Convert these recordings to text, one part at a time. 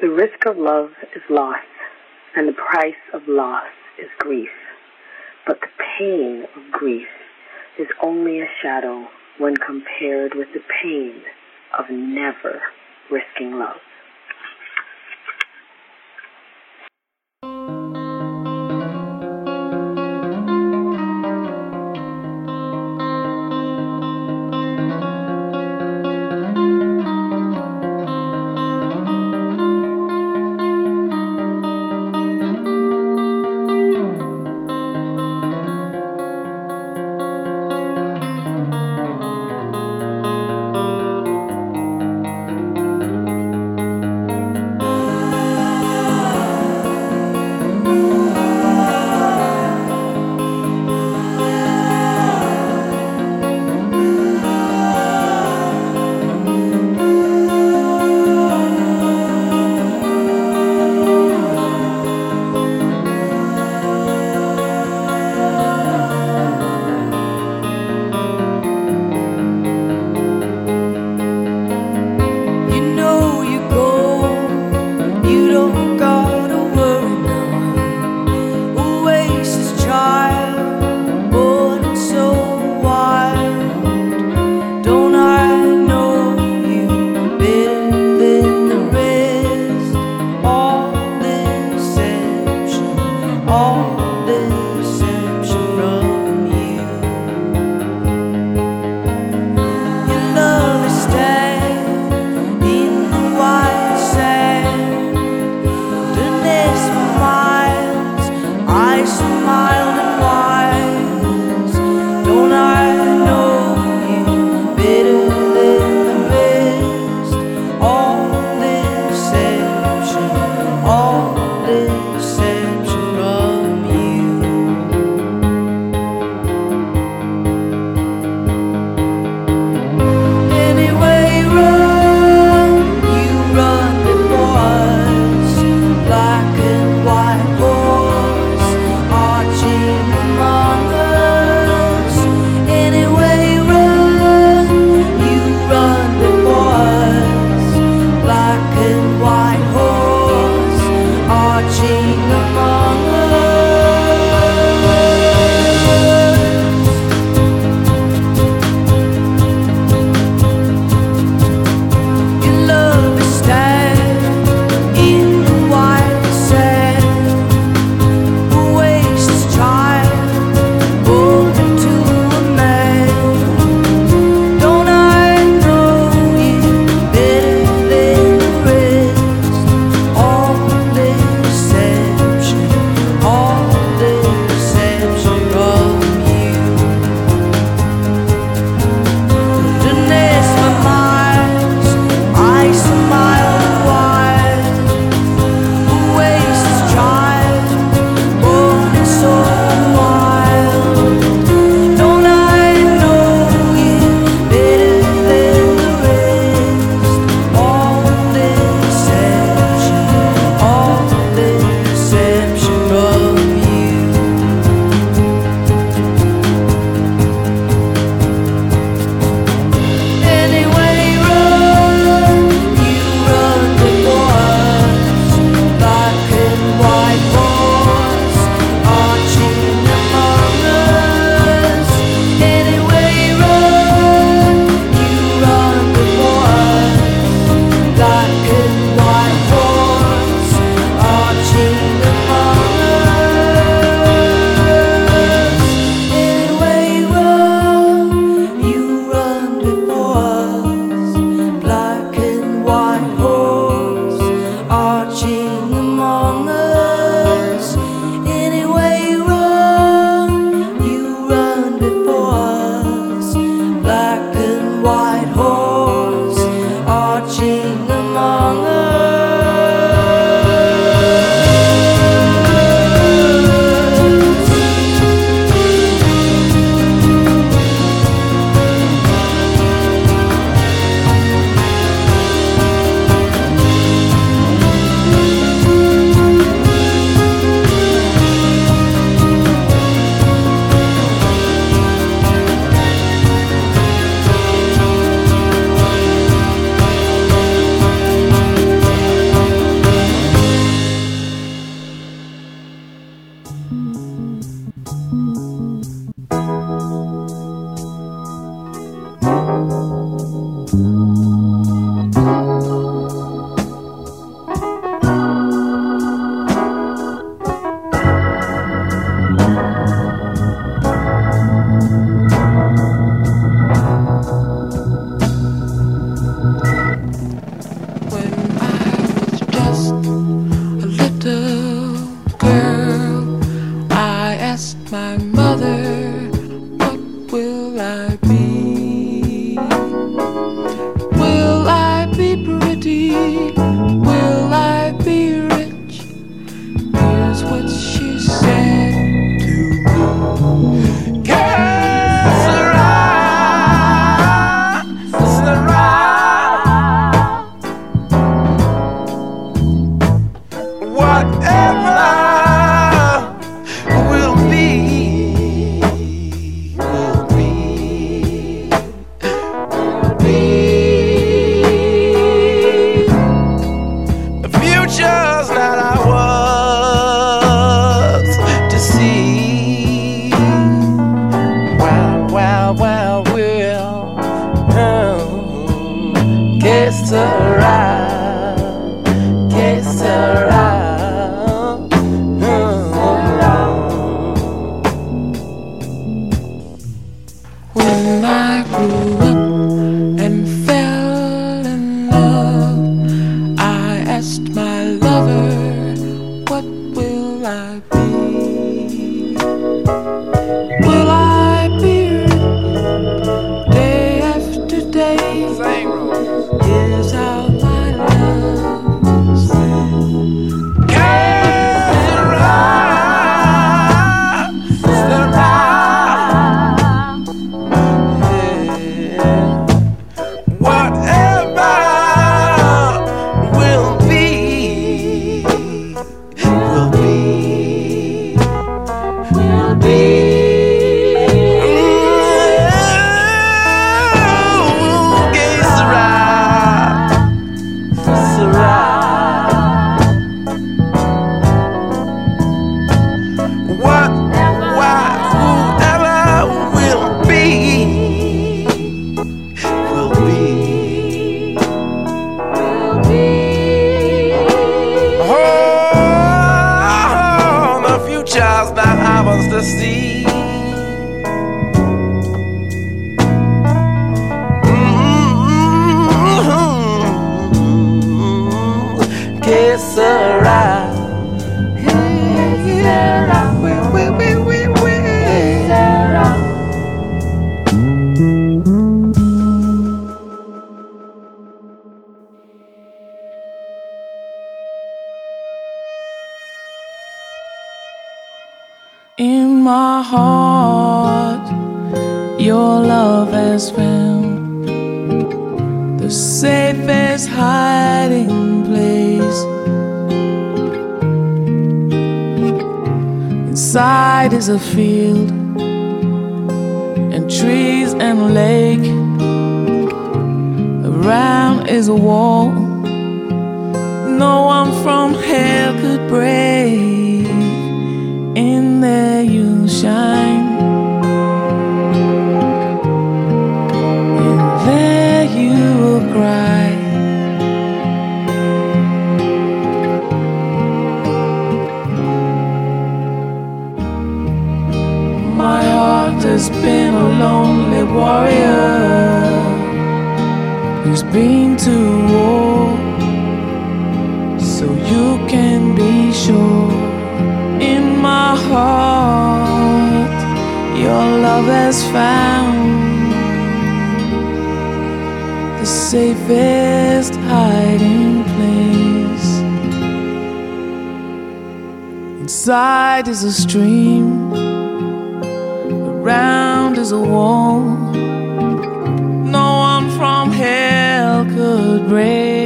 The risk of love is loss, and the price of loss is grief. But the pain of grief is only a shadow when compared with the pain of never risking love. will I be? the safest hiding place. Inside is a field and trees and a lake. Around is a wall no one from hell could break. In there you shine. cry. My heart has been a lonely warrior who's been to war, so you can be sure in my heart your love has found. best hiding place. Inside is a stream, around is a wall. No one from hell could break.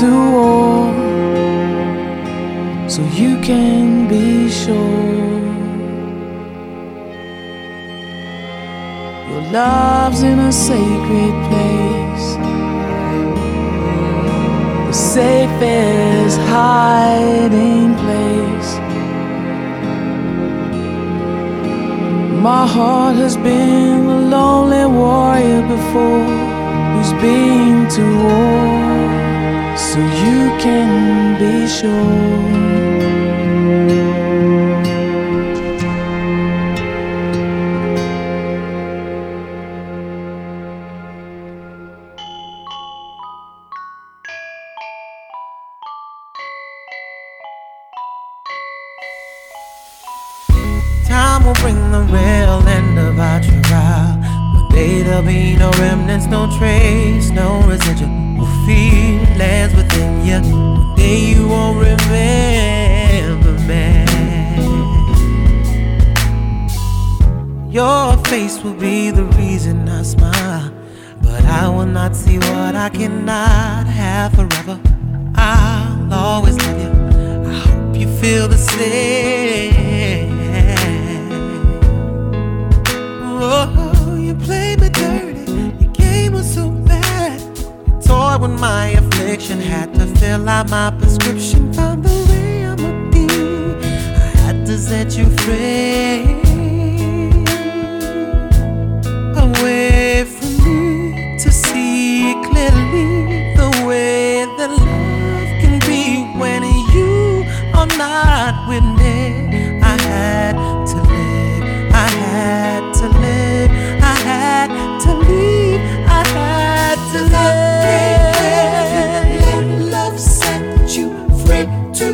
To war, so you can be sure. Your love's in a sacred place. The safest hiding place. My heart has been a lonely warrior before who's been to war so you can be sure. Your face will be the reason I smile, but I will not see what I cannot have forever. I'll always love you. I hope you feel the same. Oh, you played me dirty. Your game was so bad. You toyed with my affliction. Had to fill out my prescription. Found the way I'ma be. I had to set you free. Away from me to see clearly the way that love can be when you are not with me. I had to live. I had to live. I had to leave. I had to live. Love set you free to